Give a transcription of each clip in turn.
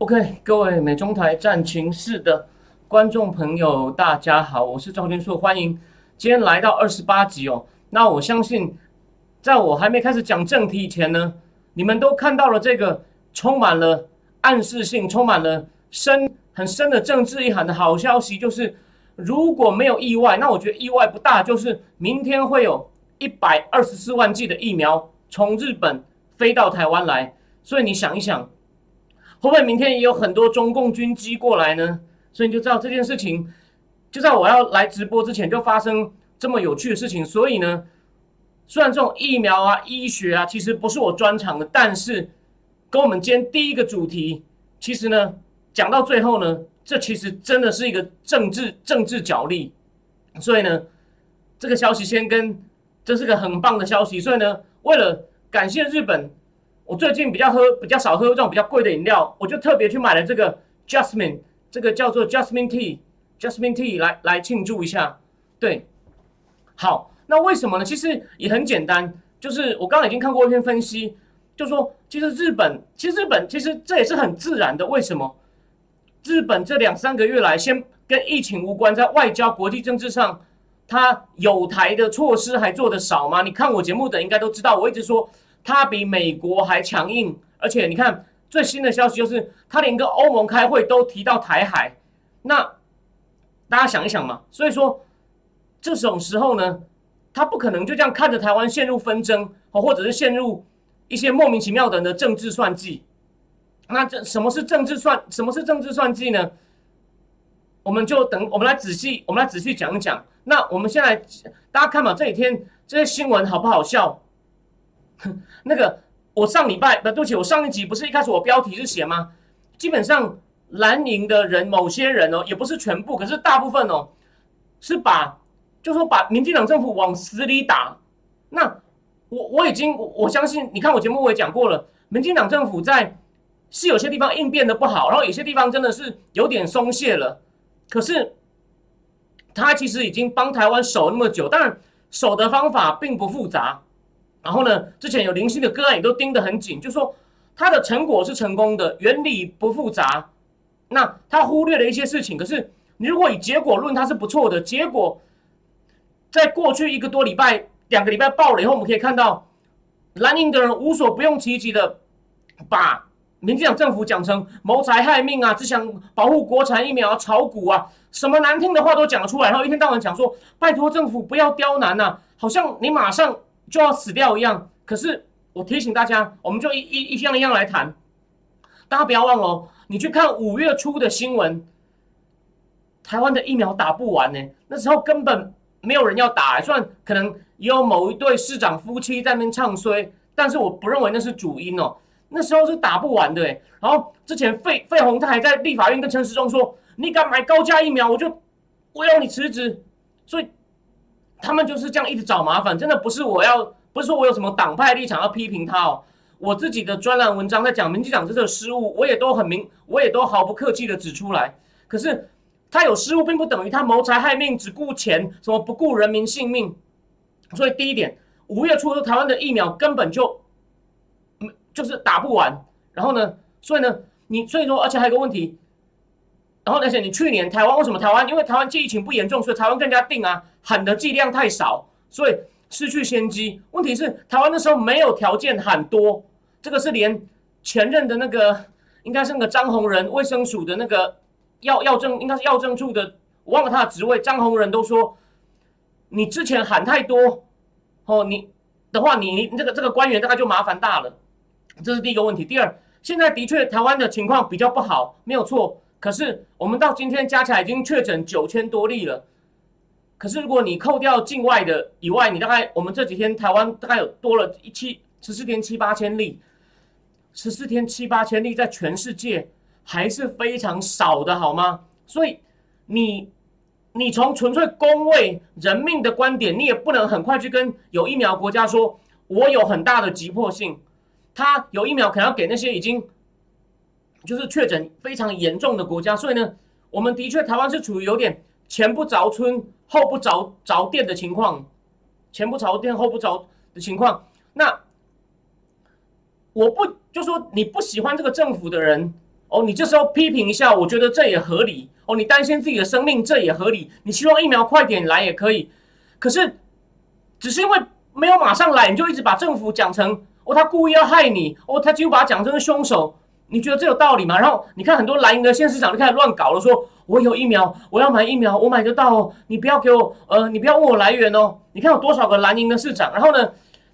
OK，各位美中台战情室的观众朋友，大家好，我是赵天硕，欢迎今天来到二十八集哦。那我相信，在我还没开始讲正题以前呢，你们都看到了这个充满了暗示性、充满了深很深的政治意涵的好消息，就是如果没有意外，那我觉得意外不大，就是明天会有一百二十四万剂的疫苗从日本飞到台湾来。所以你想一想。会不会明天也有很多中共军机过来呢？所以你就知道这件事情，就在我要来直播之前就发生这么有趣的事情。所以呢，虽然这种疫苗啊、医学啊，其实不是我专长的，但是跟我们今天第一个主题，其实呢，讲到最后呢，这其实真的是一个政治政治角力。所以呢，这个消息先跟，这是个很棒的消息。所以呢，为了感谢日本。我最近比较喝比较少喝这种比较贵的饮料，我就特别去买了这个 Jasmine，这个叫做 Jasmine Tea，Jasmine Tea 来来庆祝一下。对，好，那为什么呢？其实也很简单，就是我刚刚已经看过一篇分析，就说其实日本，其实日本其实这也是很自然的。为什么？日本这两三个月来，先跟疫情无关，在外交国际政治上，它有台的措施还做得少吗？你看我节目的应该都知道，我一直说。它比美国还强硬，而且你看最新的消息就是，它连跟欧盟开会都提到台海。那大家想一想嘛，所以说这种时候呢，他不可能就这样看着台湾陷入纷争，或者是陷入一些莫名其妙的的政治算计。那这什么是政治算？什么是政治算计呢？我们就等我们来仔细，我们来仔细讲一讲。那我们先来，大家看嘛，这几天这些新闻好不好笑？那个，我上礼拜不，对不起，我上一集不是一开始我标题是写吗？基本上蓝营的人，某些人哦，也不是全部，可是大部分哦，是把，就说把民进党政府往死里打。那我我已经我相信，你看我节目我也讲过了，民进党政府在是有些地方应变的不好，然后有些地方真的是有点松懈了。可是他其实已经帮台湾守那么久，当然守的方法并不复杂。然后呢？之前有零星的个案也都盯得很紧，就说它的成果是成功的，原理不复杂。那他忽略了一些事情，可是你如果以结果论，它是不错的。结果在过去一个多礼拜、两个礼拜爆了以后，我们可以看到蓝营的人无所不用其极的把民进党政府讲成谋财害命啊，只想保护国产疫苗、炒股啊，什么难听的话都讲出来，然后一天到晚讲说拜托政府不要刁难呐，好像你马上。就要死掉一样，可是我提醒大家，我们就一一一样一样来谈。大家不要忘了，你去看五月初的新闻，台湾的疫苗打不完呢。那时候根本没有人要打，虽然可能也有某一对市长夫妻在那边唱衰，但是我不认为那是主因哦。那时候是打不完的。然后之前费费鸿泰还在立法院跟陈时中说：“你敢买高价疫苗，我就我要你辞职。”所以。他们就是这样一直找麻烦，真的不是我要，不是说我有什么党派立场要批评他哦。我自己的专栏文章在讲民进党这个失误，我也都很明，我也都毫不客气的指出来。可是他有失误，并不等于他谋财害命，只顾钱，什么不顾人民性命。所以第一点，五月初台湾的疫苗根本就，就是打不完。然后呢，所以呢，你所以说，而且还有个问题。然后，而且你去年台湾为什么台湾？因为台湾疫情不严重，所以台湾更加定啊，喊的剂量太少，所以失去先机。问题是台湾那时候没有条件喊多，这个是连前任的那个应该是那个张宏仁卫生署的那个药药政应该是药政处的，我忘了他的职位。张宏仁都说你之前喊太多哦，你的话你你这个这个官员大概就麻烦大了。这是第一个问题。第二，现在的确台湾的情况比较不好，没有错。可是我们到今天加起来已经确诊九千多例了。可是如果你扣掉境外的以外，你大概我们这几天台湾大概有多了一七十四天七八千例，十四天七八千例在全世界还是非常少的，好吗？所以你你从纯粹公卫人命的观点，你也不能很快去跟有疫苗国家说，我有很大的急迫性，他有疫苗可能要给那些已经就是确诊非常严重的国家，所以呢，我们的确台湾是处于有点前不着村后不着着店的情况，前不着店后不着的情况，那。我不就说你不喜欢这个政府的人哦，你这时候批评一下，我觉得这也合理哦。你担心自己的生命，这也合理。你希望疫苗快点来也可以，可是只是因为没有马上来，你就一直把政府讲成哦，他故意要害你哦，他就把他讲成凶手。你觉得这有道理吗？然后你看很多蓝营的县市长就开始乱搞了，说我有疫苗，我要买疫苗，我买得到哦，你不要给我呃，你不要问我来源哦。你看有多少个蓝营的市长，然后呢？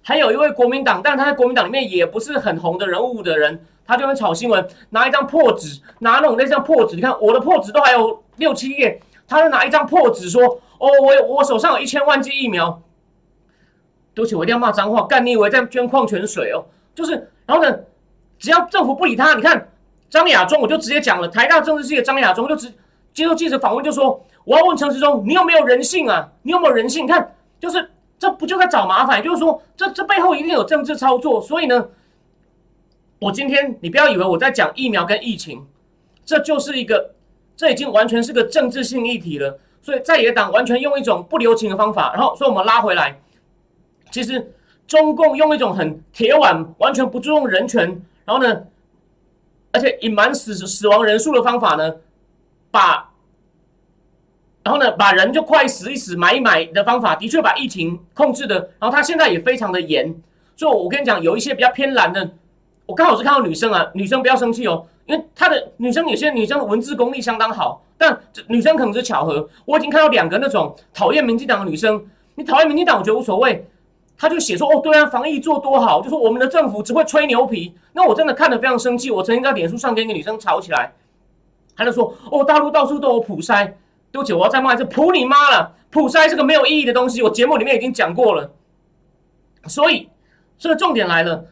还有一位国民党，但他在国民党里面也不是很红的人物的人，他就会炒新闻，拿一张破纸，拿那种那张破纸，你看我的破纸都还有六七页，他就拿一张破纸说：“哦，我我手上有一千万剂疫苗。”对不起，我一定要骂脏话，干你以为在捐矿泉水哦？就是，然后呢，只要政府不理他，你看张亚中，我就直接讲了，台大政治系的张亚中就直接受记者访问，就说：“我要问陈时中，你有没有人性啊？你有没有人性？你看，就是。”这不就在找麻烦？就是说，这这背后一定有政治操作。所以呢，我今天你不要以为我在讲疫苗跟疫情，这就是一个，这已经完全是个政治性议题了。所以在野党完全用一种不留情的方法，然后所以我们拉回来，其实中共用一种很铁腕、完全不注重人权，然后呢，而且隐瞒死死亡人数的方法呢，把。然后呢，把人就快死一死，买一买的方法，的确把疫情控制的。然后他现在也非常的严，所以我跟你讲，有一些比较偏蓝的，我刚好是看到女生啊，女生不要生气哦，因为她的女生有些女生的文字功力相当好，但女生可能是巧合。我已经看到两个那种讨厌民进党的女生，你讨厌民进党，我觉得无所谓，他就写说哦，对啊，防疫做多好，就说我们的政府只会吹牛皮。那我真的看得非常生气，我曾经在脸书上跟一个女生吵起来，他就说哦，大陆到处都有普筛。对不起，我要再骂一次，普你妈了！普筛是个没有意义的东西，我节目里面已经讲过了。所以，这个重点来了，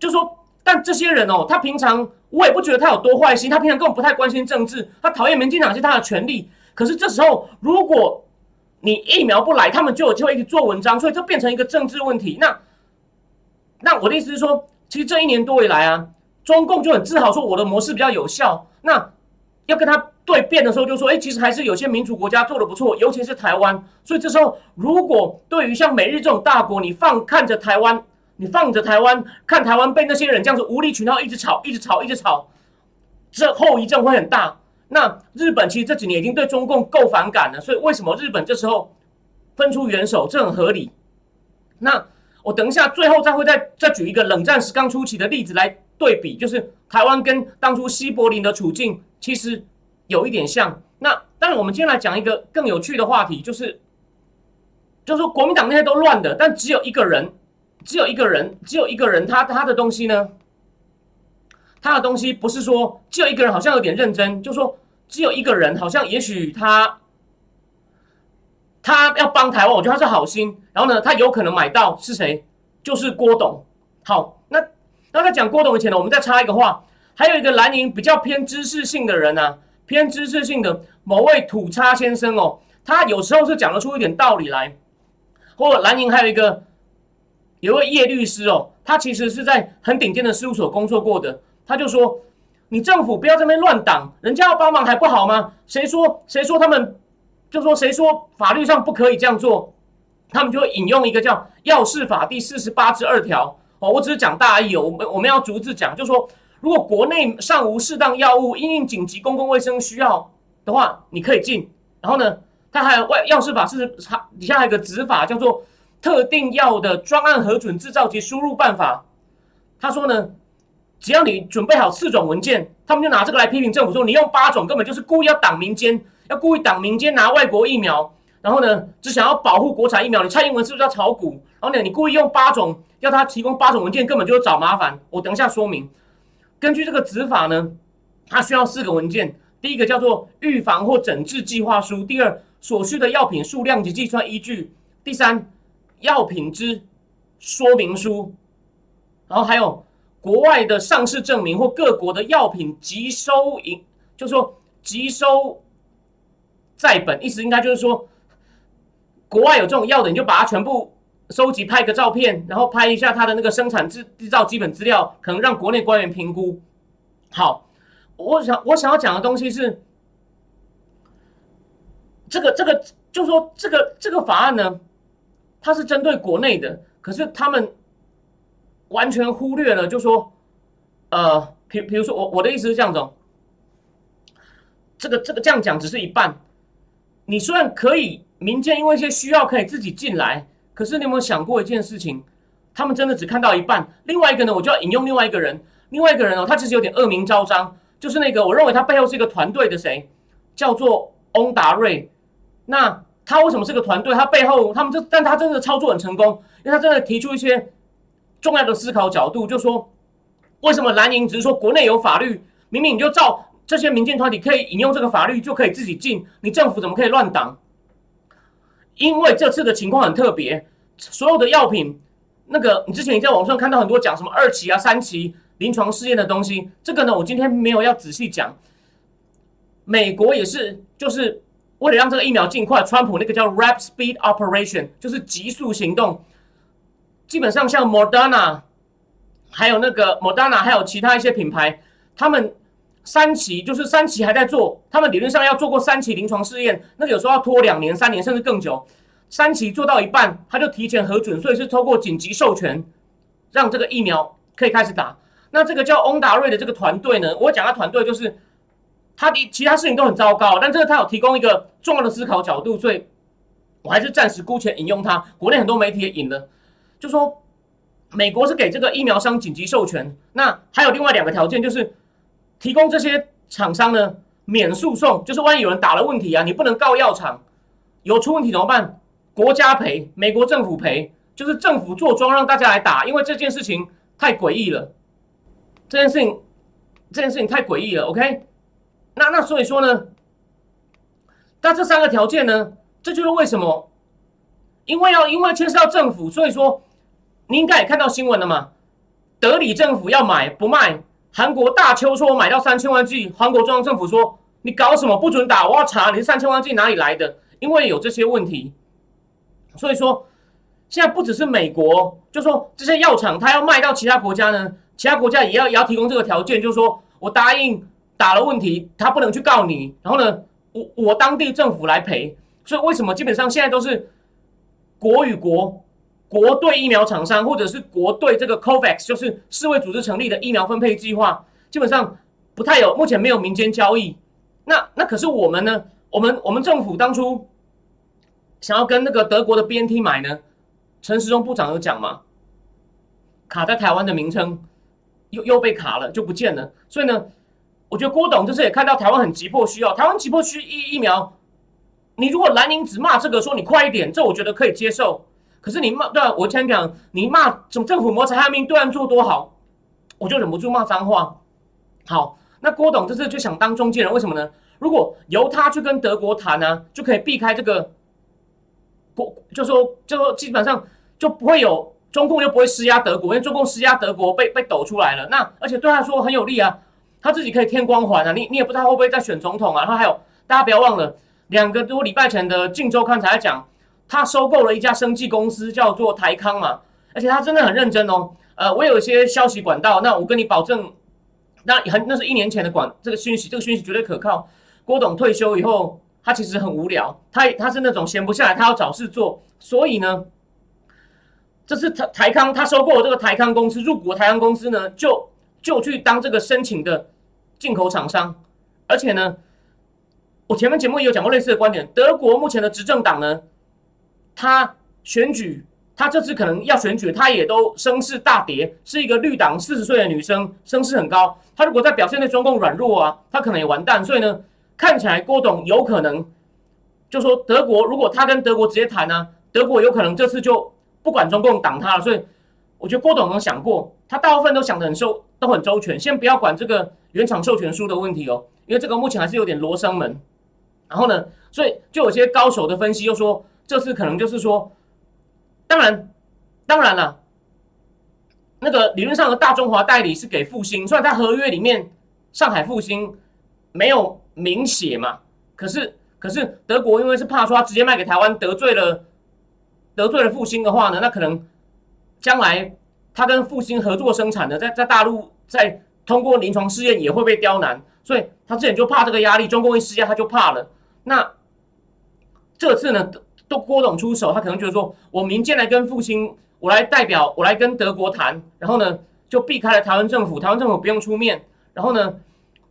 就说，但这些人哦，他平常我也不觉得他有多坏心，他平常根本不太关心政治，他讨厌民进党是他的权利。可是这时候，如果你疫苗不来，他们就有机会一直做文章，所以这变成一个政治问题。那，那我的意思是说，其实这一年多以来啊，中共就很自豪说我的模式比较有效。那要跟他。对辩的时候就说，哎，其实还是有些民主国家做的不错，尤其是台湾。所以这时候，如果对于像美日这种大国，你放看着台湾，你放着台湾看台湾被那些人这样子无理取闹，一直吵，一直吵，一直吵，这后遗症会很大。那日本其实这几年已经对中共够反感了，所以为什么日本这时候分出援手，这很合理。那我等一下最后再会再再举一个冷战时刚初期的例子来对比，就是台湾跟当初西柏林的处境，其实。有一点像，那当然，我们今天来讲一个更有趣的话题，就是，就是说国民党那些都乱的，但只有一个人，只有一个人，只有一个人，他他的东西呢，他的东西不是说只有一个人，好像有点认真，就说只有一个人，好像也许他他要帮台湾，我觉得他是好心，然后呢，他有可能买到是谁？就是郭董。好，那那在讲郭董以前呢，我们再插一个话，还有一个蓝营比较偏知识性的人呢。偏知识性的某位土叉先生哦，他有时候是讲得出一点道理来。或者蓝营还有一个有位叶律师哦，他其实是在很顶尖的事务所工作过的。他就说：“你政府不要这边乱挡，人家要帮忙还不好吗？谁说谁说他们就说谁说法律上不可以这样做？他们就会引用一个叫《药事法》第四十八之二条哦。我只是讲大意哦，我们我们要逐字讲，就说。”如果国内尚无适当药物，因应紧急公共卫生需要的话，你可以进。然后呢，它还有外药事法是它底下还有个执法，叫做特定药的专案核准制造及输入办法。他说呢，只要你准备好四种文件，他们就拿这个来批评政府，说你用八种根本就是故意要挡民间，要故意挡民间拿外国疫苗。然后呢，只想要保护国产疫苗，你蔡英文是不是要炒股？然后呢，你故意用八种，要他提供八种文件，根本就是找麻烦。我等一下说明。根据这个执法呢，它需要四个文件。第一个叫做预防或诊治计划书，第二所需的药品数量及计算依据，第三药品之说明书，然后还有国外的上市证明或各国的药品急收营，就是说急收在本，意思应该就是说，国外有这种药的，你就把它全部收集，拍个照片，然后拍一下它的那个生产制制造基本资料，可能让国内官员评估。好，我想我想要讲的东西是，这个这个，就是说这个这个法案呢，它是针对国内的，可是他们完全忽略了，就说，呃，比比如说我我的意思是这样子。这个这个这样讲只是一半，你虽然可以民间因为一些需要可以自己进来，可是你有没有想过一件事情？他们真的只看到一半。另外一个呢，我就要引用另外一个人，另外一个人哦，他其实有点恶名昭彰，就是那个我认为他背后是一个团队的谁，叫做翁达瑞。那他为什么是个团队？他背后他们这，但他真的操作很成功，因为他真的提出一些重要的思考角度，就说为什么蓝营只是说国内有法律，明明你就照。这些民间团体可以引用这个法律，就可以自己进。你政府怎么可以乱挡？因为这次的情况很特别，所有的药品，那个你之前你在网上看到很多讲什么二期啊、三期临床试验的东西，这个呢，我今天没有要仔细讲。美国也是，就是为了让这个疫苗尽快，川普那个叫 Rap Speed Operation，就是急速行动。基本上像 Moderna，还有那个 Moderna，还有其他一些品牌，他们。三期就是三期还在做，他们理论上要做过三期临床试验，那个有时候要拖两年、三年甚至更久。三期做到一半，他就提前核准，所以是透过紧急授权，让这个疫苗可以开始打。那这个叫翁达瑞的这个团队呢，我讲他团队就是他的其他事情都很糟糕，但这个他有提供一个重要的思考角度，所以我还是暂时姑且引用他。国内很多媒体也引了，就说美国是给这个疫苗商紧急授权，那还有另外两个条件就是。提供这些厂商呢免诉讼，就是万一有人打了问题啊，你不能告药厂，有出问题怎么办？国家赔，美国政府赔，就是政府做庄让大家来打，因为这件事情太诡异了。这件事情，这件事情太诡异了。OK，那那所以说呢，那这三个条件呢，这就是为什么，因为要因为牵涉到政府，所以说你应该也看到新闻了嘛，德里政府要买不卖。韩国大邱说我买到三千万剂，韩国中央政府说你搞什么不准打，我要查你是三千万剂哪里来的？因为有这些问题，所以说现在不只是美国，就说这些药厂他要卖到其他国家呢，其他国家也要也要提供这个条件，就是说我答应打了问题，他不能去告你，然后呢，我我当地政府来赔。所以为什么基本上现在都是国与国？国对疫苗厂商，或者是国对这个 COVAX，就是世卫组织成立的疫苗分配计划，基本上不太有，目前没有民间交易。那那可是我们呢？我们我们政府当初想要跟那个德国的 BNT 买呢，陈时中部长有讲嘛，卡在台湾的名称又又被卡了，就不见了。所以呢，我觉得郭董这次也看到台湾很急迫需要，台湾急迫需疫疫苗。你如果蓝营只骂这个，说你快一点，这我觉得可以接受。可是你骂对啊，我前讲你骂什么政府谋财害命，对岸做多好，我就忍不住骂脏话。好，那郭董这次就想当中间人，为什么呢？如果由他去跟德国谈呢，就可以避开这个国，就说就说基本上就不会有中共就不会施压德国，因为中共施压德国被被抖出来了。那而且对他说很有利啊，他自己可以添光环啊。你你也不知道会不会再选总统啊。然后还有大家不要忘了，两个多礼拜前的《镜周刊》才在讲。他收购了一家生技公司，叫做台康嘛，而且他真的很认真哦。呃，我有一些消息管道，那我跟你保证，那很那是一年前的管这个讯息，这个讯息绝对可靠。郭董退休以后，他其实很无聊，他他是那种闲不下来，他要找事做。所以呢，这是台台康他收购了这个台康公司，入股台康公司呢，就就去当这个申请的进口厂商，而且呢，我前面节目也有讲过类似的观点，德国目前的执政党呢。他选举，他这次可能要选举，他也都声势大跌，是一个绿党四十岁的女生，声势很高。他如果在表现对中共软弱啊，他可能也完蛋。所以呢，看起来郭董有可能，就说德国如果他跟德国直接谈呢，德国有可能这次就不管中共挡他了。所以我觉得郭董能想过，他大部分都想得很周，都很周全。先不要管这个原厂授权书的问题哦，因为这个目前还是有点罗生门。然后呢，所以就有些高手的分析又说。这次可能就是说，当然，当然了，那个理论上的大中华代理是给复兴，虽然在合约里面上海复兴没有明写嘛，可是可是德国因为是怕说他直接卖给台湾得罪了得罪了复兴的话呢，那可能将来他跟复兴合作生产的，在在大陆在通过临床试验也会被刁难，所以他之前就怕这个压力，中共一施压他就怕了。那这次呢，郭董出手，他可能觉得说，我民间来跟复兴，我来代表，我来跟德国谈，然后呢就避开了台湾政府，台湾政府不用出面，然后呢，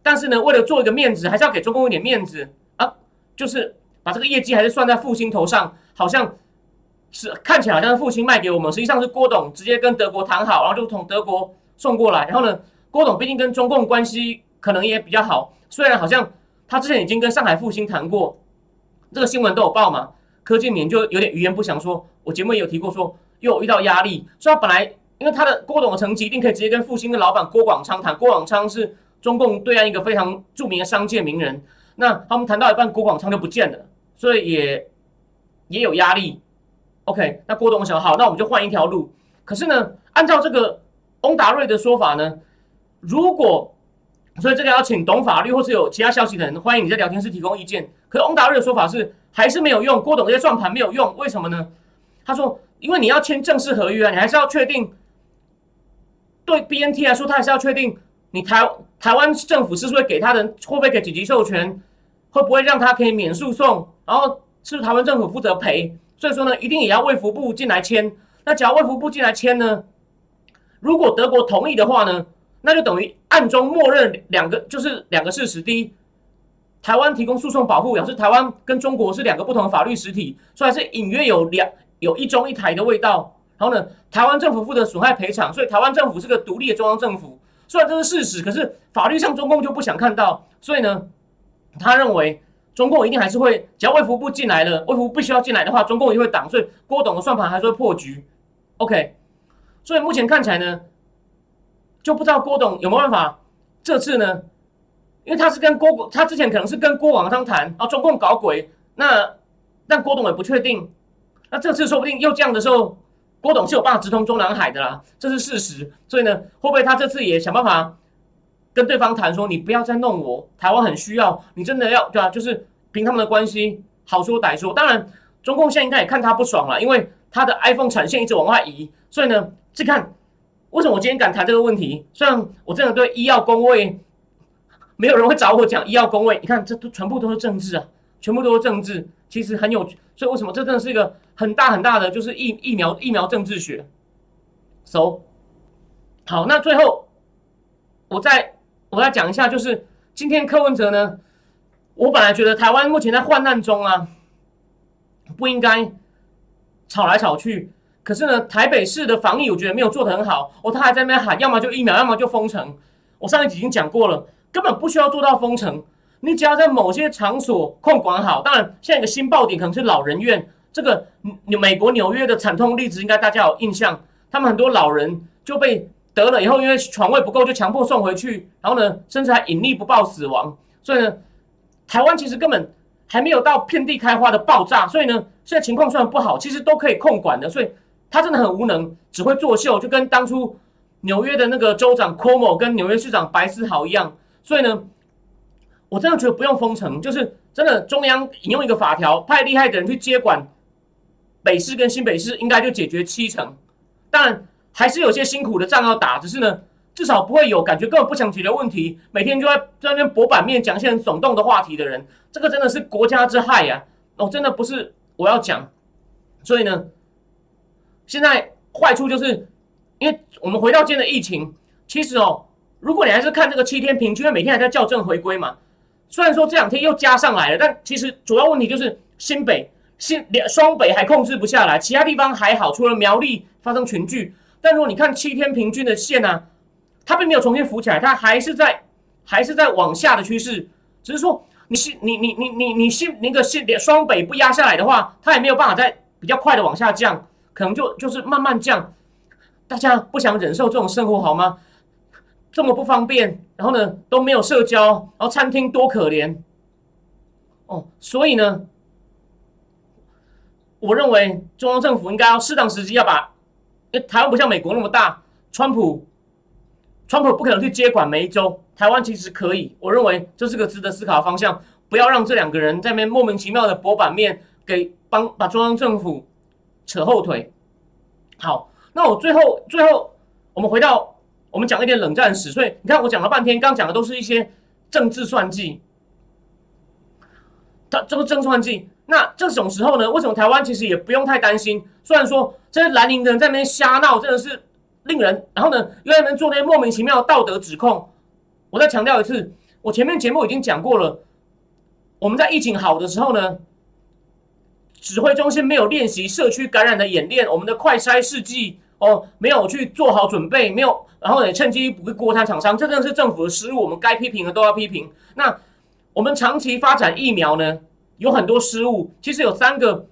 但是呢为了做一个面子，还是要给中共一点面子啊，就是把这个业绩还是算在复兴头上，好像。是看起来好像是复兴卖给我们，实际上是郭董直接跟德国谈好，然后就从德国送过来。然后呢，郭董毕竟跟中共关系可能也比较好，虽然好像他之前已经跟上海复兴谈过，这个新闻都有报嘛。柯建铭就有点语言不详，说我节目也有提过，说又遇到压力，说他本来因为他的郭董的成绩一定可以直接跟复兴的老板郭广昌谈，郭广昌是中共对岸一个非常著名的商界名人。那他们谈到一半，郭广昌就不见了，所以也也有压力。OK，那郭董想好，那我们就换一条路。可是呢，按照这个翁达瑞的说法呢，如果所以这个要请懂法律或是有其他消息的人，欢迎你在聊天室提供意见。可是翁达瑞的说法是还是没有用，郭董这些算盘没有用，为什么呢？他说，因为你要签正式合约啊，你还是要确定对 BNT 来说，他还是要确定你台台湾政府是不是会给他的，会不会给紧急授权，会不会让他可以免诉讼，然后是不是台湾政府负责赔。所以说呢，一定也要卫福部进来签。那只要卫福部进来签呢，如果德国同意的话呢，那就等于暗中默认两个，就是两个事实：第一，台湾提供诉讼保护，表示台湾跟中国是两个不同的法律实体，所以还是隐约有两有一中一台的味道。然后呢，台湾政府负责损害赔偿，所以台湾政府是个独立的中央政府。虽然这是事实，可是法律上中共就不想看到，所以呢，他认为。中共一定还是会，只要卫福部进来了，卫福部必须要进来的话，中共一定会挡，所以郭董的算盘还是会破局。OK，所以目前看起来呢，就不知道郭董有没有办法这次呢，因为他是跟郭他之前可能是跟郭广昌谈，然后中共搞鬼，那但郭董也不确定，那这次说不定又这样的时候，郭董是有办法直通中南海的啦，这是事实。所以呢，会不会他这次也想办法？跟对方谈说，你不要再弄我，台湾很需要你，真的要对啊，就是凭他们的关系，好说歹说。当然，中共现在应该也看他不爽了，因为他的 iPhone 产线一直往外移，所以呢，去看为什么我今天敢谈这个问题。虽然我真的对医药工位没有人会找我讲医药工位，你看这都全部都是政治啊，全部都是政治，其实很有。所以为什么这真的是一个很大很大的就是疫疫苗疫苗政治学？So 好，那最后我在。我再讲一下，就是今天柯文哲呢，我本来觉得台湾目前在患难中啊，不应该吵来吵去。可是呢，台北市的防疫我觉得没有做得很好。哦，他还在那边喊，要么就疫苗，要么就封城。我上一集已经讲过了，根本不需要做到封城，你只要在某些场所控管好。当然，现在一个新爆点可能是老人院，这个美国纽约的惨痛例子应该大家有印象，他们很多老人就被。得了以后，因为床位不够，就强迫送回去，然后呢，甚至还隐匿不报死亡。所以呢，台湾其实根本还没有到遍地开花的爆炸。所以呢，现在情况虽然不好，其实都可以控管的。所以他真的很无能，只会作秀，就跟当初纽约的那个州长 Cuomo 跟纽约市长白思豪一样。所以呢，我真的觉得不用封城，就是真的中央引用一个法条，派厉害的人去接管北市跟新北市，应该就解决七成。当然。还是有些辛苦的仗要打，只是呢，至少不会有感觉根本不想解决问题，每天就在在那边博版面讲一些很耸动的话题的人，这个真的是国家之害呀！哦，真的不是我要讲，所以呢，现在坏处就是，因为我们回到今天的疫情，其实哦，如果你还是看这个七天平均，每天还在校正回归嘛，虽然说这两天又加上来了，但其实主要问题就是新北、新两双北还控制不下来，其他地方还好，除了苗栗发生群聚。但如果你看七天平均的线呢，它并没有重新浮起来，它还是在还是在往下的趋势。只是说你是你你你你你新那个线双北不压下来的话，它也没有办法再比较快的往下降，可能就就是慢慢降。大家不想忍受这种生活好吗？这么不方便，然后呢都没有社交，然后餐厅多可怜。哦，所以呢，我认为中央政府应该要适当时机要把。因为台湾不像美国那么大，川普，川普不可能去接管每一州，台湾其实可以。我认为这是个值得思考的方向，不要让这两个人在那边莫名其妙的博版面，给帮把中央政府扯后腿。好，那我最后最后我们回到我们讲一点冷战史，所以你看我讲了半天，刚讲的都是一些政治算计。他这个政治算计，那这种时候呢，为什么台湾其实也不用太担心？虽然说这些蓝营的人在那边瞎闹，真的是令人，然后呢又在那边做那些莫名其妙的道德指控。我再强调一次，我前面节目已经讲过了，我们在疫情好的时候呢，指挥中心没有练习社区感染的演练，我们的快筛试剂哦没有去做好准备，没有，然后也趁机不会锅摊厂商，这真的是政府的失误，我们该批评的都要批评。那我们长期发展疫苗呢，有很多失误。其实有三个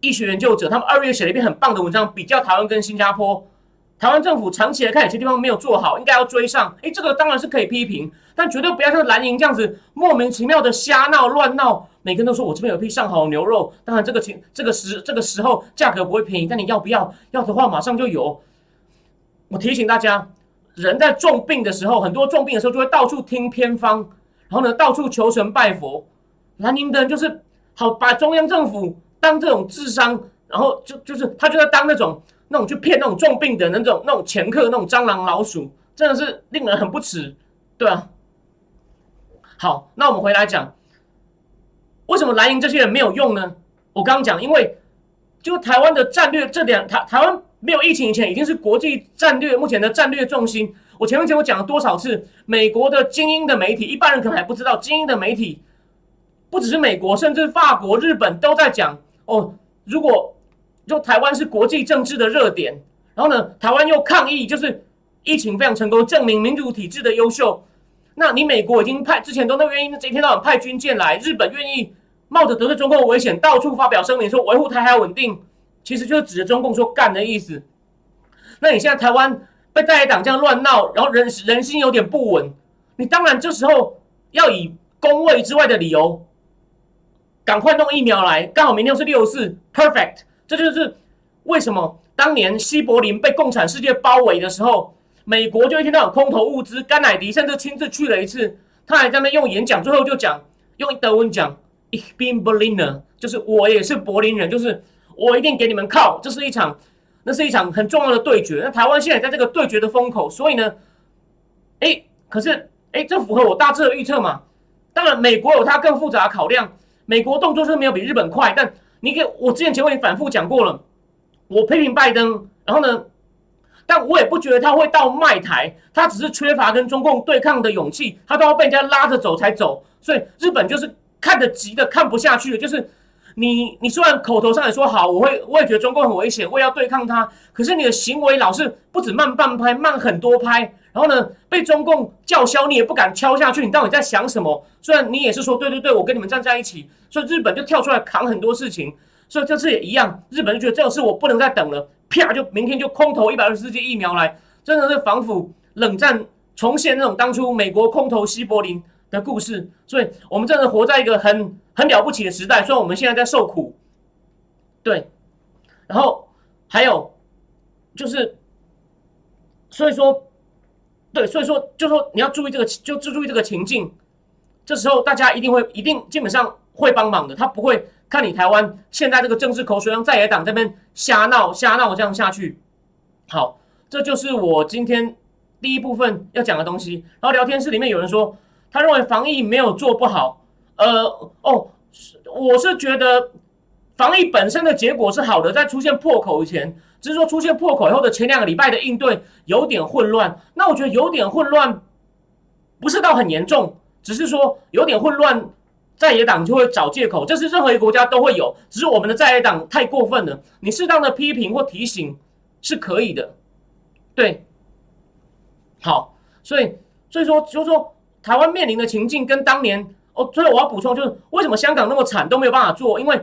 医学研究者，他们二月写了一篇很棒的文章，比较台湾跟新加坡。台湾政府长期来看，有些地方没有做好，应该要追上。诶，这个当然是可以批评，但绝对不要像蓝营这样子莫名其妙的瞎闹乱闹。每个人都说我这边有批上好牛肉，当然这个情这个时这个时候价格不会便宜，但你要不要？要的话马上就有。我提醒大家，人在重病的时候，很多重病的时候就会到处听偏方。然后呢，到处求神拜佛，南宁的人就是好把中央政府当这种智商，然后就就是他就在当那种那种去骗那种重病的那种那种前客那种蟑螂老鼠，真的是令人很不齿，对啊。好，那我们回来讲，为什么蓝营这些人没有用呢？我刚刚讲，因为就台湾的战略，这两台台湾没有疫情以前已经是国际战略目前的战略重心。我前面节目讲了多少次？美国的精英的媒体，一般人可能还不知道，精英的媒体不只是美国，甚至法国、日本都在讲哦。如果就台湾是国际政治的热点，然后呢，台湾又抗议，就是疫情非常成功，证明民主体制的优秀。那你美国已经派之前都那愿意一天到晚派军舰来，日本愿意冒着得罪中共的危险，到处发表声明说维护台海稳定，其实就是指着中共说干的意思。那你现在台湾？被在野党这样乱闹，然后人人心有点不稳，你当然这时候要以公卫之外的理由，赶快弄疫苗来。刚好明天是六四，perfect。这就是为什么当年西柏林被共产世界包围的时候，美国就一天到晚空投物资，甘乃迪甚至亲自去了一次，他还在那用演讲，最后就讲用德文讲，Ich bin Berliner，就是我也是柏林人，就是我一定给你们靠。这是一场。那是一场很重要的对决。那台湾现在在这个对决的风口，所以呢，哎，可是哎，这符合我大致的预测嘛？当然，美国有它更复杂的考量。美国动作是没有比日本快，但你给我之前前面反复讲过了，我批评拜登，然后呢，但我也不觉得他会到卖台，他只是缺乏跟中共对抗的勇气，他都要被人家拉着走才走。所以日本就是看得急的看不下去了，就是。你你虽然口头上也说好，我会我也觉得中共很危险，我也要对抗他。可是你的行为老是不止慢半拍，慢很多拍。然后呢，被中共叫嚣，你也不敢敲下去。你到底在想什么？虽然你也是说对对对，我跟你们站在一起。所以日本就跳出来扛很多事情。所以这次也一样，日本就觉得这种事我不能再等了，啪就明天就空投一百二十四剂疫苗来，真的是防腐冷战重现那种当初美国空投西柏林。的故事，所以我们真的活在一个很很了不起的时代。虽然我们现在在受苦，对，然后还有就是，所以说，对，所以说，就说你要注意这个，就注意这个情境。这时候大家一定会，一定基本上会帮忙的。他不会看你台湾现在这个政治口水让在野党这边瞎闹瞎闹这样下去。好，这就是我今天第一部分要讲的东西。然后聊天室里面有人说。他认为防疫没有做不好，呃，哦，我是觉得防疫本身的结果是好的，在出现破口以前，只是说出现破口以后的前两个礼拜的应对有点混乱。那我觉得有点混乱，不是到很严重，只是说有点混乱，在野党就会找借口，这是任何一个国家都会有，只是我们的在野党太过分了。你适当的批评或提醒是可以的，对，好，所以所以说就是说。台湾面临的情境跟当年哦，所以我要补充，就是为什么香港那么惨都没有办法做？因为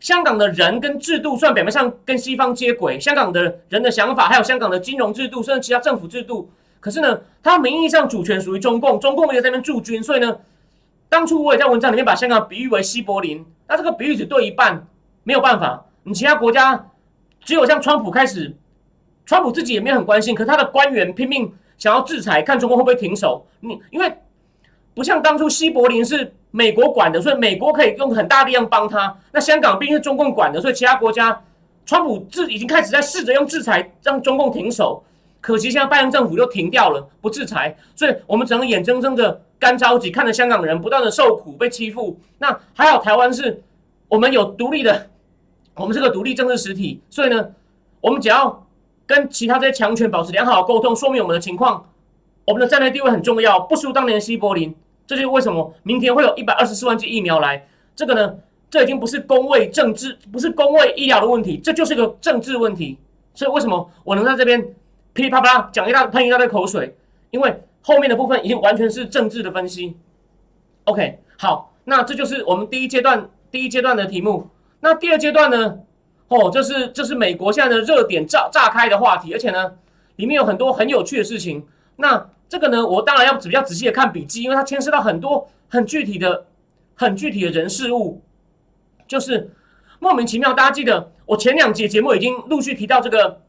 香港的人跟制度算表面上跟西方接轨，香港的人的想法，还有香港的金融制度，甚至其他政府制度，可是呢，它名义上主权属于中共，中共也在那边驻军，所以呢，当初我也在文章里面把香港比喻为西柏林，那这个比喻只对一半，没有办法，你其他国家只有像川普开始，川普自己也没有很关心，可他的官员拼命想要制裁，看中共会不会停手，你因为。不像当初西柏林是美国管的，所以美国可以用很大力量帮他。那香港毕竟是中共管的，所以其他国家，川普自已经开始在试着用制裁让中共停手。可惜现在拜登政府就停掉了，不制裁，所以我们只能眼睁睁的干着急，看着香港人不断的受苦、被欺负。那还好，台湾是我们有独立的，我们是个独立政治实体，所以呢，我们只要跟其他这些强权保持良好的沟通，说明我们的情况，我们的战略地位很重要，不输当年西柏林。这就是为什么明天会有一百二十四万剂疫苗来。这个呢，这已经不是工位政治，不是工位医疗的问题，这就是个政治问题。所以为什么我能在这边？噼里啪啦讲一大喷一大堆口水，因为后面的部分已经完全是政治的分析。OK，好，那这就是我们第一阶段第一阶段的题目。那第二阶段呢？哦，这是这是美国现在的热点炸炸开的话题，而且呢，里面有很多很有趣的事情。那这个呢，我当然要比较仔细的看笔记，因为它牵涉到很多很具体的、很具体的人事物，就是莫名其妙。大家记得我前两节节目已经陆续提到这个。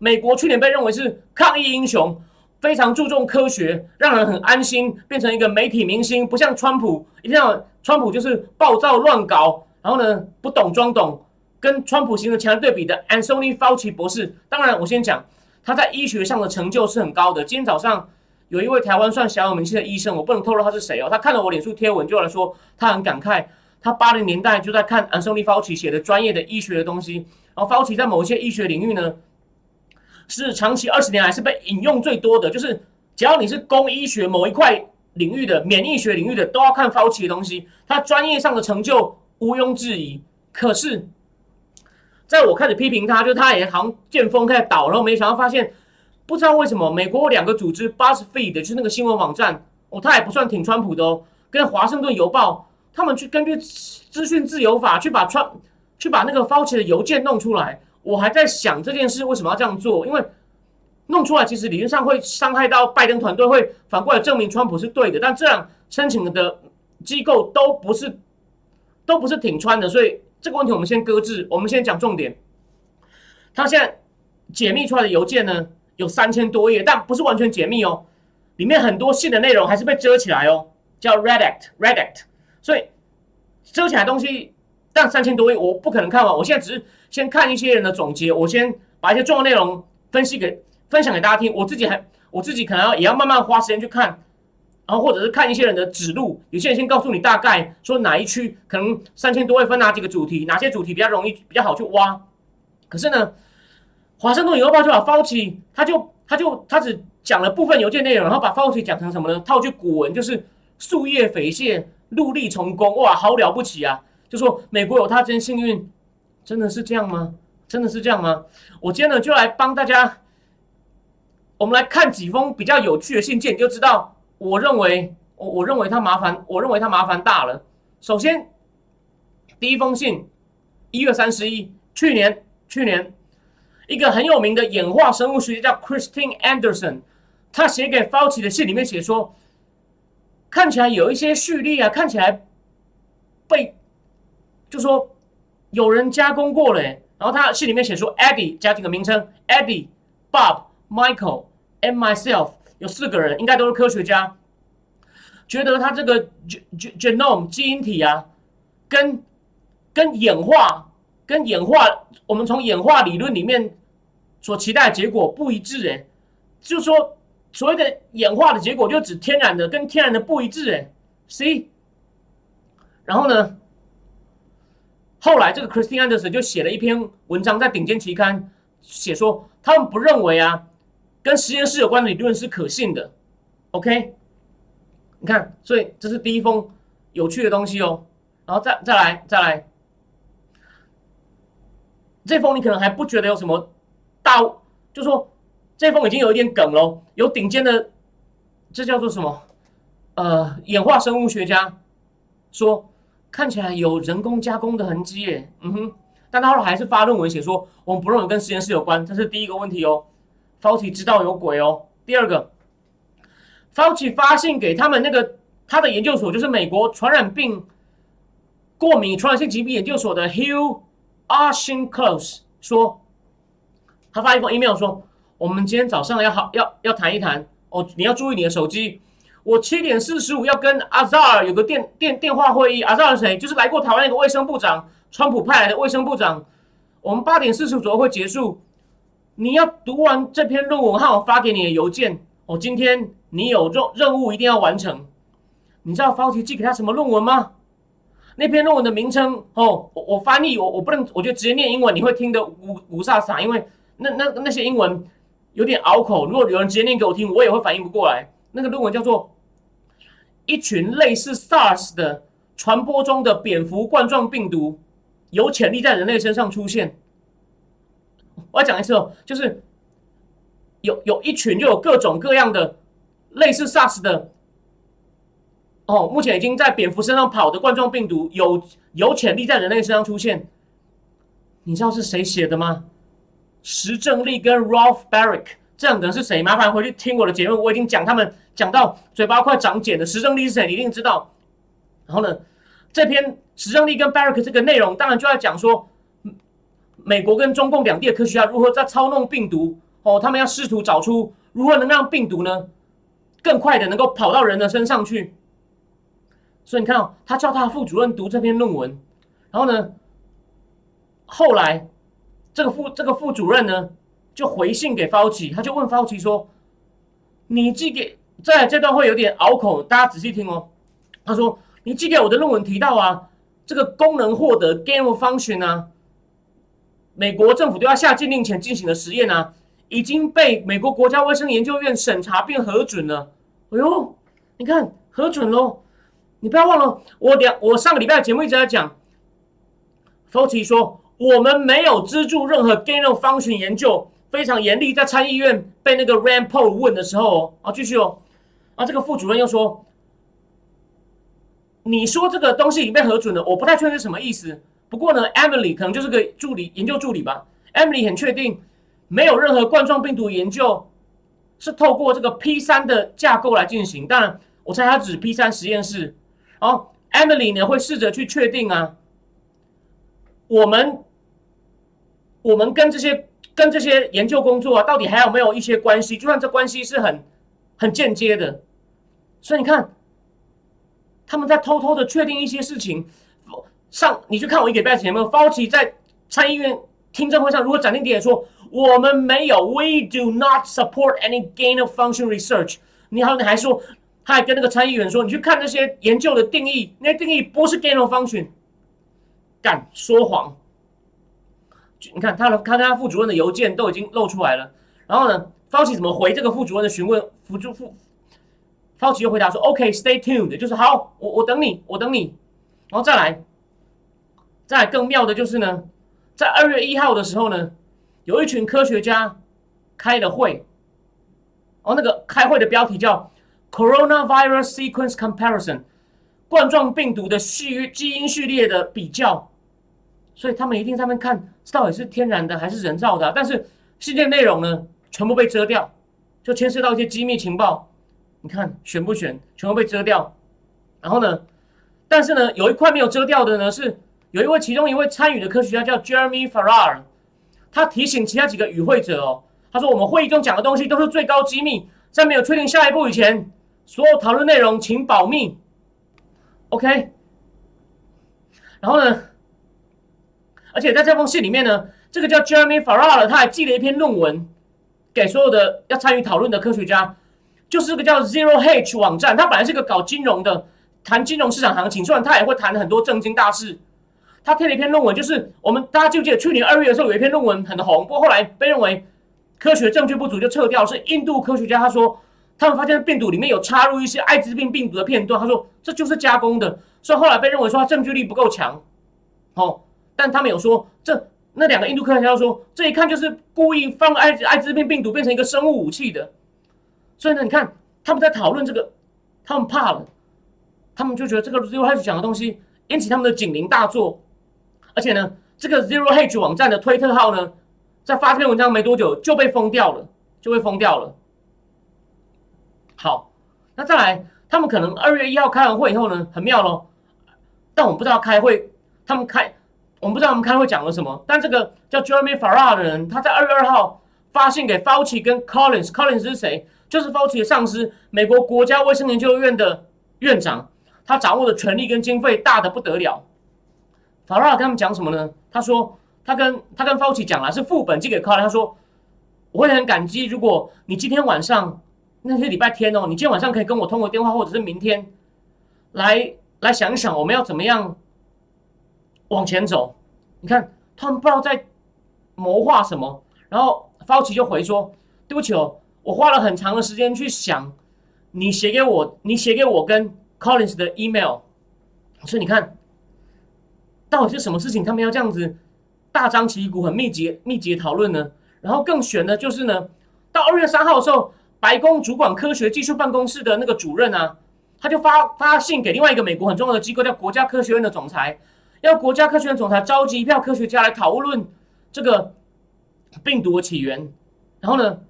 美国去年被认为是抗疫英雄，非常注重科学，让人很安心，变成一个媒体明星。不像川普，一定要川普就是暴躁乱搞，然后呢不懂装懂。跟川普形成强烈对比的 Anthony Fauci 博士，当然我先讲他在医学上的成就是很高的。今天早上有一位台湾算小有名气的医生，我不能透露他是谁哦。他看了我脸书贴文，就来说他很感慨，他八零年代就在看 Anthony Fauci 写的专业的医学的东西，然后 Fauci 在某一些医学领域呢。是长期二十年来是被引用最多的，就是只要你是公医学某一块领域的、免疫学领域的，都要看 Fauci 的东西。他专业上的成就毋庸置疑。可是，在我开始批评他，就他也好像见风开始倒，然后没想到发现，不知道为什么美国两个组织 BuzzFeed 就是那个新闻网站哦，他也不算挺川普的哦，跟华盛顿邮报他们去根据资讯自由法去把川去把那个 Fauci 的邮件弄出来。我还在想这件事为什么要这样做，因为弄出来其实理论上会伤害到拜登团队，会反过来证明川普是对的。但这样申请的机构都不是都不是挺川的，所以这个问题我们先搁置。我们先讲重点。他现在解密出来的邮件呢有三千多页，但不是完全解密哦，里面很多信的内容还是被遮起来哦，叫 redact，redact。所以遮起来东西，但三千多页我不可能看完。我现在只是。先看一些人的总结，我先把一些重要内容分析给分享给大家听。我自己还我自己可能要也要慢慢花时间去看，然后或者是看一些人的指路。有些人先告诉你大概说哪一区可能三千多位分哪几个主题，哪些主题比较容易比较好去挖。可是呢，华盛顿邮报就把 Fauci 他就他就他只讲了部分邮件内容，然后把 Fauci 讲成什么呢？套句古文就是树叶飞谢，陆地从公，哇，好了不起啊！就说美国有他真幸运。真的是这样吗？真的是这样吗？我今天呢就来帮大家，我们来看几封比较有趣的信件，你就知道我认为我我认为他麻烦，我认为他麻烦大了。首先，第一封信，一月三十一，去年去年一个很有名的演化生物学家叫 Christine Anderson，他写给 Fauci 的信里面写说，看起来有一些序列啊，看起来被就说。有人加工过了，然后他信里面写说，Eddie 加几个名称，Eddie、Bob、Michael and myself，有四个人，应该都是科学家，觉得他这个 gen genome 基因体啊，跟跟演化跟演化，我们从演化理论里面所期待的结果不一致，哎，就说所谓的演化的结果就指天然的跟天然的不一致，哎，C，然后呢？后来，这个 Christine Anderson 就写了一篇文章，在顶尖期刊写说，他们不认为啊，跟实验室有关的理论是可信的。OK，你看，所以这是第一封有趣的东西哦。然后再再来再来，这封你可能还不觉得有什么大，就说这封已经有一点梗喽。有顶尖的，这叫做什么？呃，演化生物学家说。看起来有人工加工的痕迹耶，嗯哼，但他后来还是发论文写说，我们不认为跟实验室有关，这是第一个问题哦。Fauci 知道有鬼哦。第二个，Fauci 发信给他们那个他的研究所，就是美国传染病过敏传染性疾病研究所的 Hugh Archinclose 说，他发一封 email 说，我们今天早上要好要要谈一谈哦，你要注意你的手机。我七点四十五要跟阿扎尔有个电电电话会议。阿扎尔谁？就是来过台湾那个卫生部长，川普派来的卫生部长。我们八点四十五左右会结束。你要读完这篇论文，后我发给你的邮件。哦，今天你有任任务一定要完成。你知道标题寄给他什么论文吗？那篇论文的名称哦，我我翻译我我不能，我觉得直接念英文你会听得五五煞煞，因为那那那些英文有点拗口。如果有人直接念给我听，我也会反应不过来。那个论文叫做《一群类似 SARS 的传播中的蝙蝠冠状病毒有潜力在人类身上出现》。我要讲一次哦，就是有有一群就有各种各样的类似 SARS 的哦，目前已经在蝙蝠身上跑的冠状病毒有有潜力在人类身上出现。你知道是谁写的吗？石正丽跟 Ralph Barrick 这两个人是谁？麻烦回去听我的节目，我已经讲他们讲到嘴巴快长茧的石正丽是谁，你一定知道。然后呢，这篇石正丽跟 Barrick 这个内容，当然就在讲说。美国跟中共两地的科学家如何在操弄病毒？哦，他们要试图找出如何能让病毒呢更快的能够跑到人的身上去。所以你看哦，他叫他副主任读这篇论文，然后呢，后来这个副这个副主任呢就回信给 Fauci，他就问 Fauci 说：“你寄给……在这段会有点拗口，大家仔细听哦。”他说：“你寄给我的论文提到啊，这个功能获得 gain of function 啊。”美国政府对他下禁令前进行的实验呢，已经被美国国家卫生研究院审查并核准了。哎呦，你看核准喽！你不要忘了，我两我上个礼拜的节目一直在讲，Fauci 说我们没有资助任何 gain of function 研究，非常严厉。在参议院被那个 Rand Paul 问的时候哦，啊继续哦，啊这个副主任又说，你说这个东西已经被核准了，我不太确定是什么意思。不过呢，Emily 可能就是个助理研究助理吧。Emily 很确定，没有任何冠状病毒研究是透过这个 P 三的架构来进行。当然，我猜他指 P 三实验室。哦，Emily 呢会试着去确定啊，我们我们跟这些跟这些研究工作啊，到底还有没有一些关系？就算这关系是很很间接的，所以你看，他们在偷偷的确定一些事情。上，你去看我一个礼拜前有没有 Fauci 在参议院听证会上如果斩钉截铁说我们没有，We do not support any gain of function research。你好，你还说，他还跟那个参议员说，你去看那些研究的定义，那些定义不是 gain of function，敢说谎。你看他的，看他副主任的邮件都已经露出来了。然后呢，Fauci 怎么回这个副主任的询问？辅助副 Fauci 又回答说，OK，stay tuned，就是好，我我等你，我等你，然后再来。再更妙的就是呢，在二月一号的时候呢，有一群科学家开了会，哦，那个开会的标题叫 “Coronavirus Sequence Comparison”，冠状病毒的序基因序列的比较。所以他们一定在那看，到底是天然的还是人造的。但是事件内容呢，全部被遮掉，就牵涉到一些机密情报。你看选不选，全部被遮掉。然后呢，但是呢，有一块没有遮掉的呢是。有一位其中一位参与的科学家叫 Jeremy Farrar，他提醒其他几个与会者哦，他说我们会议中讲的东西都是最高机密，在没有确定下一步以前，所有讨论内容请保密。OK，然后呢，而且在这封信里面呢，这个叫 Jeremy Farrar 他还寄了一篇论文给所有的要参与讨论的科学家，就是这个叫 Zero H 网站，他本来是个搞金融的，谈金融市场行情，虽然他也会谈很多正经大事。他贴了一篇论文，就是我们大家记不记得去年二月的时候有一篇论文很红，不过后来被认为科学证据不足就撤掉。是印度科学家他说，他们发现病毒里面有插入一些艾滋病病毒的片段，他说这就是加工的，所以后来被认为说他证据力不够强。哦，但他们有说这那两个印度科学家说，这一看就是故意放艾滋艾滋病病毒变成一个生物武器的。所以呢，你看他们在讨论这个，他们怕了，他们就觉得这个 zero h 讲的东西引起他们的警铃大作。而且呢，这个 Zero h 网站的推特号呢，在发这篇文章没多久就被封掉了，就被封掉了。好，那再来，他们可能二月一号开完会以后呢，很妙咯。但我们不知道开会，他们开，我们不知道他们开会讲了什么。但这个叫 Jeremy Farrar 的人，他在二月二号发信给 Fauci 跟 Collins。Collins 是谁？就是 Fauci 的上司，美国国家卫生研究院的院长。他掌握的权力跟经费大的不得了。Farrar 跟他们讲什么呢？他说他跟他跟 Fauci 讲了，是副本寄给 Collins。他说我会很感激，如果你今天晚上那是礼拜天哦，你今天晚上可以跟我通个电话，或者是明天来来想一想，我们要怎么样往前走。你看他们不知道在谋划什么。然后 Fauci 就回说：“对不起哦，我花了很长的时间去想你写给我，你写给我跟 Collins 的 email。所以你看，到底是什么事情，他们要这样子大张旗鼓、很密集、密集讨论呢？然后更悬的就是呢，到二月三号的时候，白宫主管科学技术办公室的那个主任啊，他就发发信给另外一个美国很重要的机构，叫国家科学院的总裁，要国家科学院总裁召集一票科学家来讨论这个。病毒的起源，然后呢，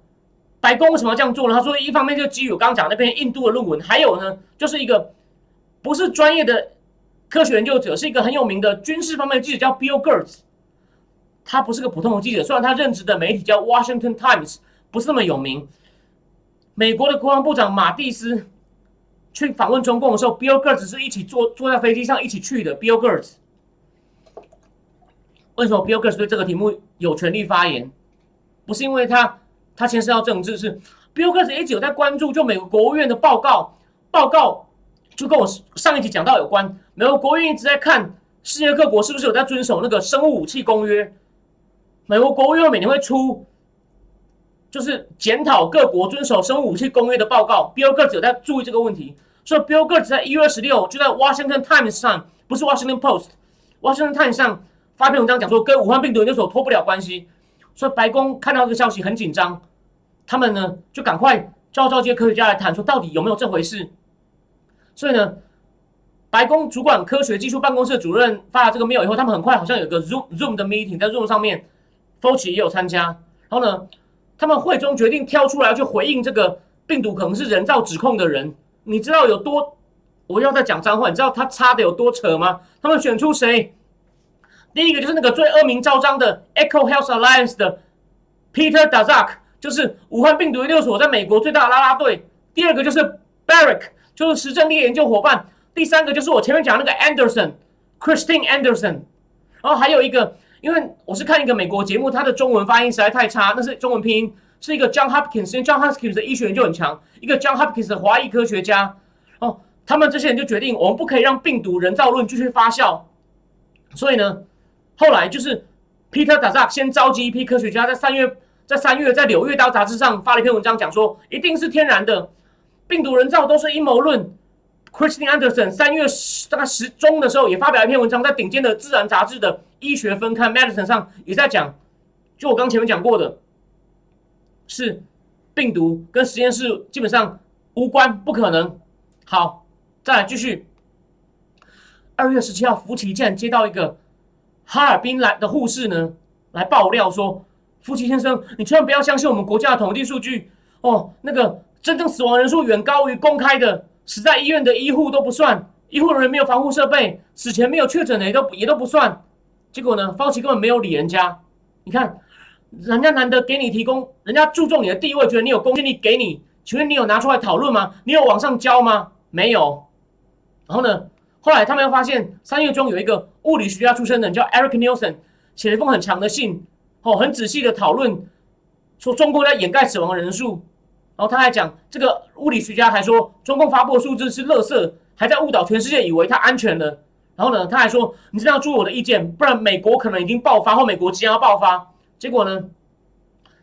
白宫为什么要这样做呢？他说，一方面就基于我刚刚讲那篇印度的论文，还有呢，就是一个不是专业的科学研究者，是一个很有名的军事方面的记者，叫 Bill Gertz。他不是个普通的记者，虽然他任职的媒体叫 Washington Times，不是那么有名。美国的国防部长马蒂斯去访问中共的时候，Bill Gates 是一起坐坐在飞机上一起去的。Bill Gates。为什么 Bill Gates 对这个题目有权利发言？不是因为他他牵涉到政治，是 Bill Gates 一直有在关注，就美国国务院的报告，报告就跟我上一集讲到有关。美国国务院一直在看世界各国是不是有在遵守那个生物武器公约。美国国务院每年会出，就是检讨各国遵守生物武器公约的报告。Bill Gates 有在注意这个问题，所以 Bill Gates 在一月二十六就在 Washington Times 上，不是 Washington Post，Washington Times 上。发篇文章讲说跟武汉病毒研究所脱不了关系，所以白宫看到这个消息很紧张，他们呢就赶快召召这些科学家来谈，说到底有没有这回事。所以呢，白宫主管科学技术办公室主任发了这个 mail 以后，他们很快好像有个 zoom zoom 的 meeting 在 zoom 上面，Fauci 也有参加。然后呢，他们会中决定挑出来去回应这个病毒可能是人造指控的人。你知道有多？我要再讲脏话，你知道他差的有多扯吗？他们选出谁？第一个就是那个最恶名昭彰的 Echo Health Alliance 的 Peter Dazak，就是武汉病毒研究所在美国最大的拉拉队。第二个就是 Barrick，就是石正烈研究伙伴。第三个就是我前面讲那个 Anderson，Christine Anderson。然后还有一个，因为我是看一个美国节目，它的中文发音实在太差，那是中文拼音，是一个 John Hopkins，因为 John Hopkins 的医学研究很强，一个 John Hopkins 的华裔科学家。哦，他们这些人就决定，我们不可以让病毒人造论继续发酵，所以呢。后来就是 Peter Dazak 先召集一批科学家，在三月在三月在《柳叶刀》杂志上发了一篇文章，讲说一定是天然的病毒人造都是阴谋论。Christine Anderson 三月十大概十中的时候也发表了一篇文章，在顶尖的《自然》杂志的医学分刊 Medicine 上也在讲，就我刚前面讲过的，是病毒跟实验室基本上无关，不可能。好，再来继续。二月十七号，福奇竟然接到一个。哈尔滨来的护士呢，来爆料说：“夫妻先生，你千万不要相信我们国家的统计数据哦。那个真正死亡人数远高于公开的，死在医院的医护都不算，医护人员没有防护设备，死前没有确诊的也都也都不算。结果呢，方琦根本没有理人家。你看，人家难得给你提供，人家注重你的地位，觉得你有公信力，给你。请问你有拿出来讨论吗？你有往上交吗？没有。然后呢？”后来他们又发现，三月中有一个物理学家出身的叫 Eric Nielsen，写了一封很长的信，哦，很仔细的讨论，说中共在掩盖死亡人数。然后他还讲，这个物理学家还说，中共发布的数字是垃圾，还在误导全世界，以为它安全了。然后呢，他还说，你这样要注意我的意见，不然美国可能已经爆发，或美国即将要爆发。结果呢，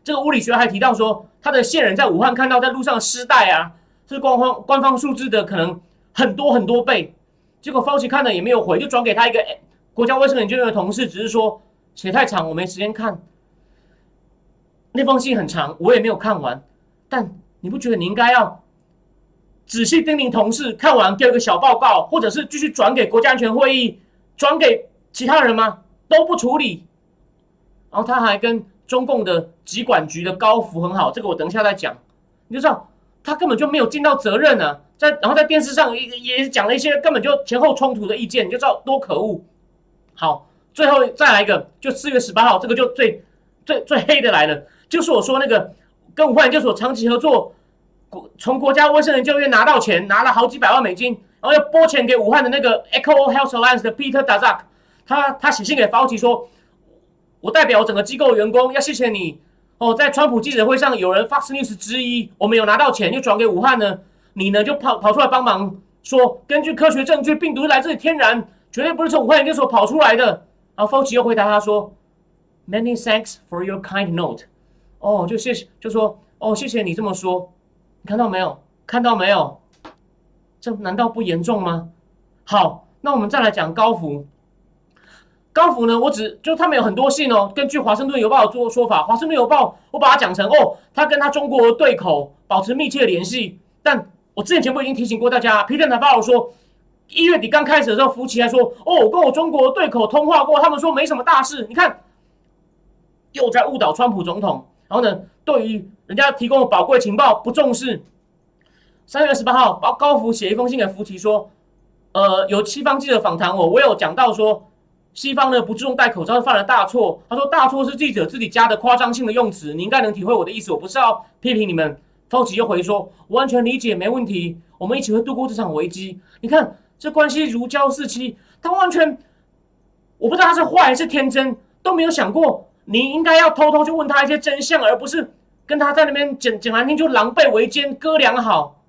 这个物理学家还提到说，他的线人在武汉看到在路上尸袋啊，是官方官方数字的可能很多很多倍。结果 Fauci 看了也没有回，就转给他一个国家卫生研究院的同事，只是说写太长，我没时间看。那封信很长，我也没有看完。但你不觉得你应该要仔细叮咛同事，看完给一个小报告，或者是继续转给国家安全会议，转给其他人吗？都不处理。然后他还跟中共的疾管局的高福很好，这个我等一下再讲。你就知道他根本就没有尽到责任呢。在然后在电视上也也讲了一些根本就前后冲突的意见，你就知道多可恶。好，最后再来一个，就四月十八号，这个就最最最黑的来了。就是我说那个跟武汉研究所长期合作，国从国家卫生研究院拿到钱，拿了好几百万美金，然后要拨钱给武汉的那个 Echo Health Alliance 的 Peter Dazak，他他写信给 Fauci 说，我代表我整个机构员工要谢谢你哦，在川普记者会上有人 Fox News 之一，我们有拿到钱就转给武汉呢，你呢就跑跑出来帮忙说，根据科学证据，病毒是来自于天然，绝对不是从武汉研究所跑出来的。然后 Fauci 又回答他说，Many thanks for your kind note。哦，就谢谢，就说哦，谢谢你这么说，你看到没有？看到没有？这难道不严重吗？好，那我们再来讲高福。高福呢，我只就他们有很多信哦。根据华盛顿邮报做说法，华盛顿邮报我把它讲成哦，他跟他中国对口保持密切联系。但我之前节目已经提醒过大家，Peter Navarro 说。一月底刚开始的时候，福奇还说：“哦，跟我中国对口通话过，他们说没什么大事。”你看，又在误导川普总统。然后呢，对于人家提供的宝贵情报不重视。三月十八号，高高福写一封信给福奇说：“呃，有西方记者访谈我，我有讲到说，西方呢不注重戴口罩犯了大错。他说大错是记者自己加的夸张性的用词，你应该能体会我的意思。我不是要批评你们。”福奇又回说：“我完全理解，没问题，我们一起会度过这场危机。”你看。这关系如胶似漆，他完全，我不知道他是坏还是天真，都没有想过你应该要偷偷去问他一些真相，而不是跟他在那边讲讲难听就狼狈为奸，哥俩好，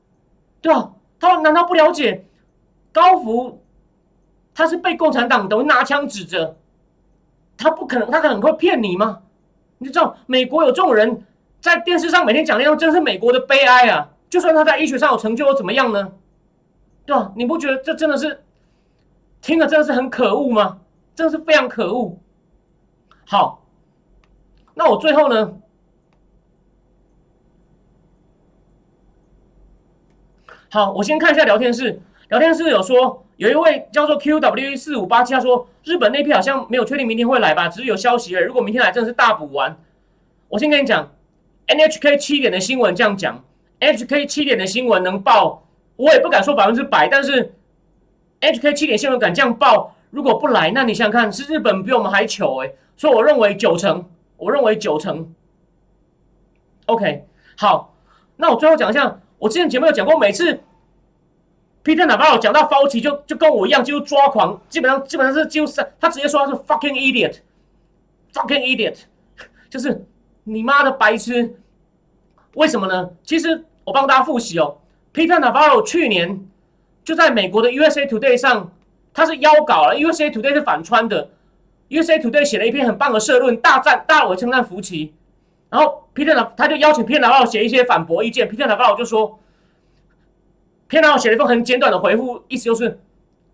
对吧？他难道不了解高福他是被共产党都拿枪指着，他不可能，他可能会骗你吗？你知道美国有这种人在电视上每天讲那种，真是美国的悲哀啊！就算他在医学上有成就又怎么样呢？对吧？你不觉得这真的是听了真的是很可恶吗？真的是非常可恶。好，那我最后呢？好，我先看一下聊天室。聊天室有说，有一位叫做 QW 四五八七，他说日本那批好像没有确定明天会来吧，只是有消息了。如果明天来，真的是大补完。我先跟你讲，NHK 七点的新闻这样讲，HK 七点的新闻能报。我也不敢说百分之百，但是 HK 七点新闻敢这样报，如果不来，那你想想看，是日本比我们还糗哎，所以我认为九成，我认为九成。OK，好，那我最后讲一下，我之前节目有讲过，每次 Peter Navarro 讲到 Fauci 就就跟我一样，就抓狂，基本上基本上是就是他直接说他是 fucking idiot，fucking idiot，就是你妈的白痴，为什么呢？其实我帮大家复习哦。Peter Navarro 去年就在美国的 USA Today 上，他是邀稿了。USA Today 是反穿的，USA Today 写了一篇很棒的社论，大赞大为称赞福奇。然后 Peter，他就邀请 Peter Navarro 写一些反驳意见。Peter Navarro 就说，Peter Navarro 写了一封很简短的回复，意思就是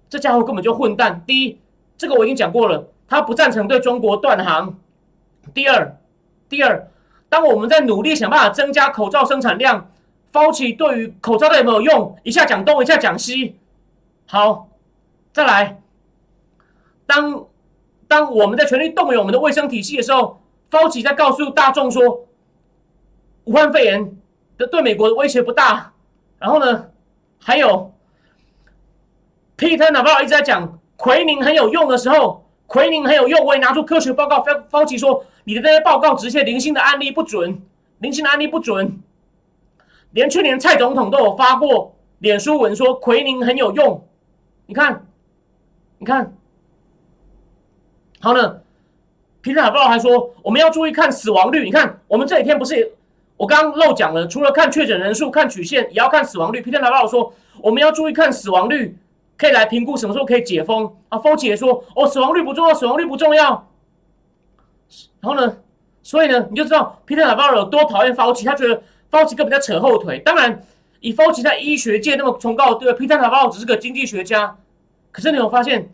这家伙根本就混蛋。第一，这个我已经讲过了，他不赞成对中国断航。第二，第二，当我们在努力想办法增加口罩生产量。Fauci 对于口罩有没有用？一下讲东，一下讲西。好，再来。当当我们在全力动员我们的卫生体系的时候高企在告诉大众说，武汉肺炎的对美国的威胁不大。然后呢，还有 Peter Navarro 一直在讲奎宁很有用的时候，奎宁很有用，我也拿出科学报告。Fauci 说，你的那些报告直接零星的案例不准，零星的案例不准。连去年蔡总统都有发过脸书文说奎宁很有用，你看，你看，好呢。皮特海报还说我们要注意看死亡率。你看，我们这几天不是我刚刚漏讲了，除了看确诊人数、看曲线，也要看死亡率。皮特海报说我们要注意看死亡率，可以来评估什么时候可以解封。啊，峰姐说哦，死亡率不重要，死亡率不重要。然后呢，所以呢，你就知道皮特海报有多讨厌方奇，他觉得。f 奇根本在扯后腿。当然，以 f 奇在医学界那么崇高地位，Peter Navarro 只是个经济学家。可是你有发现，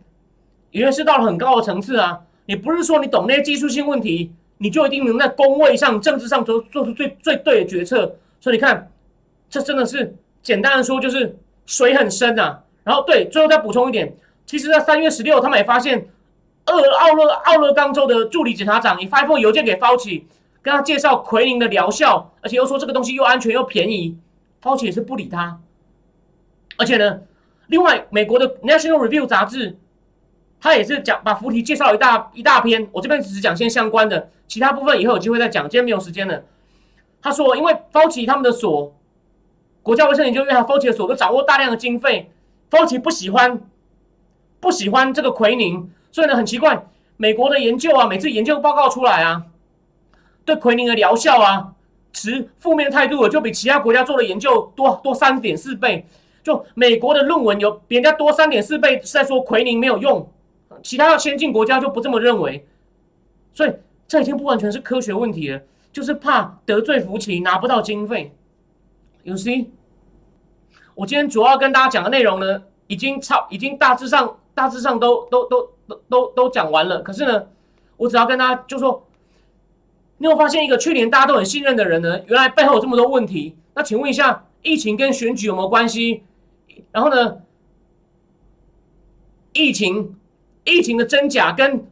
因为是到了很高的层次啊，你不是说你懂那些技术性问题，你就一定能在工位上、政治上做做出最最对的决策。所以你看，这真的是简单的说，就是水很深啊。然后对，最后再补充一点，其实，在三月十六，他们也发现，俄奥勒奥勒冈州的助理检察长也发一封邮件给 f 奇。跟他介绍奎宁的疗效，而且又说这个东西又安全又便宜鲍奇也是不理他。而且呢，另外美国的 National Review 杂志他也是讲把福提介绍一大一大篇，我这边只是讲先相关的，其他部分以后有机会再讲，今天没有时间了。他说，因为 Fauci 他们的所，国家卫生研究院和 Fauci 的所都掌握大量的经费，Fauci 不喜欢不喜欢这个奎宁，所以呢很奇怪，美国的研究啊，每次研究报告出来啊，对奎宁的疗效啊持负面态度的，就比其他国家做的研究多多三点四倍。就美国的论文有比人家多三点四倍，是在说奎宁没有用，其他的先进国家就不这么认为，所以这已经不完全是科学问题了，就是怕得罪福奇拿不到经费。You see，我今天主要跟大家讲的内容呢，已经差已经大致上大致上都都都都都都讲完了。可是呢，我只要跟大家就说，你有发现一个去年大家都很信任的人呢，原来背后有这么多问题。那请问一下，疫情跟选举有没有关系？然后呢？疫情，疫情的真假跟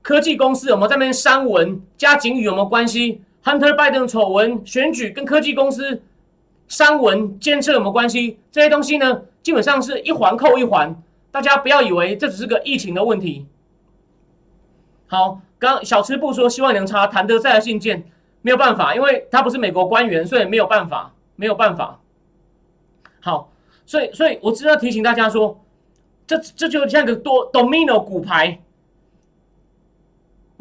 科技公司有没有在那边删文加警语有没有关系？Hunter Biden 丑闻、选举跟科技公司删文监测有没有关系？这些东西呢，基本上是一环扣一环。大家不要以为这只是个疫情的问题。好，刚小吃部说希望能查谭德赛的信件，没有办法，因为他不是美国官员，所以没有办法，没有办法。好。所以，所以我只要提醒大家说，这这就像个多 domino 骨牌。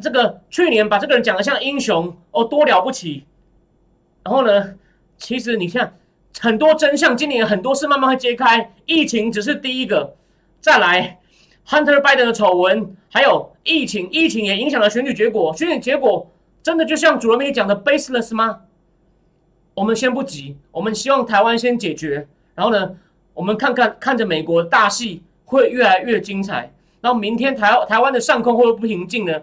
这个去年把这个人讲的像英雄哦，多了不起。然后呢，其实你看很多真相，今年很多事慢慢会揭开。疫情只是第一个，再来 Hunter Biden 的丑闻，还有疫情，疫情也影响了选举结果。选举结果真的就像主人媒讲的 baseless 吗？我们先不急，我们希望台湾先解决，然后呢？我们看看看着美国大戏会越来越精彩，然后明天台台湾的上空会不会不平静呢？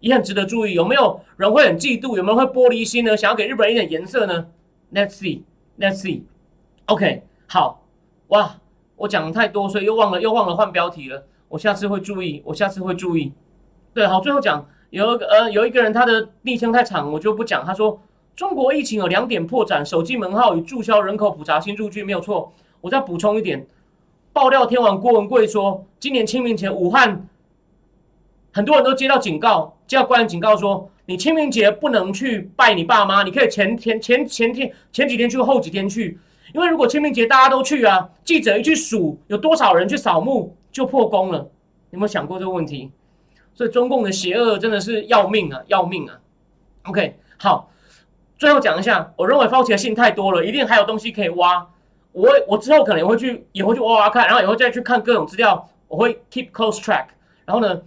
也很值得注意，有没有人会很嫉妒？有没有会玻璃心呢？想要给日本人一点颜色呢？Let's see，Let's see。OK，好，哇，我讲太多，所以又忘了又忘了换标题了。我下次会注意，我下次会注意。对，好，最后讲有呃有一个人他的昵称太长，我就不讲。他说中国疫情有两点破绽：手机门号与注销人口普查新数据没有错。我再补充一点，爆料天王郭文贵说，今年清明前武汉很多人都接到警告，接到官员警告说，你清明节不能去拜你爸妈，你可以前天前前天前几天去，后几天去，因为如果清明节大家都去啊，记者一去数有多少人去扫墓，就破功了。有没有想过这个问题？所以中共的邪恶真的是要命啊，要命啊！OK，好，最后讲一下，我认为发起的信太多了，一定还有东西可以挖。我我之后可能也会去，也会去挖挖看，然后以后再去看各种资料。我会 keep close track。然后呢，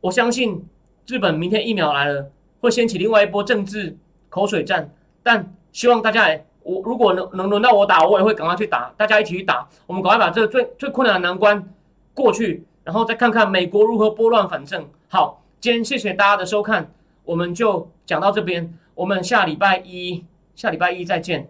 我相信日本明天疫苗来了，会掀起另外一波政治口水战。但希望大家，我如果能能轮到我打，我也会赶快去打，大家一起去打。我们赶快把这个最最困难的难关过去，然后再看看美国如何拨乱反正。好，今天谢谢大家的收看，我们就讲到这边，我们下礼拜一下礼拜一再见。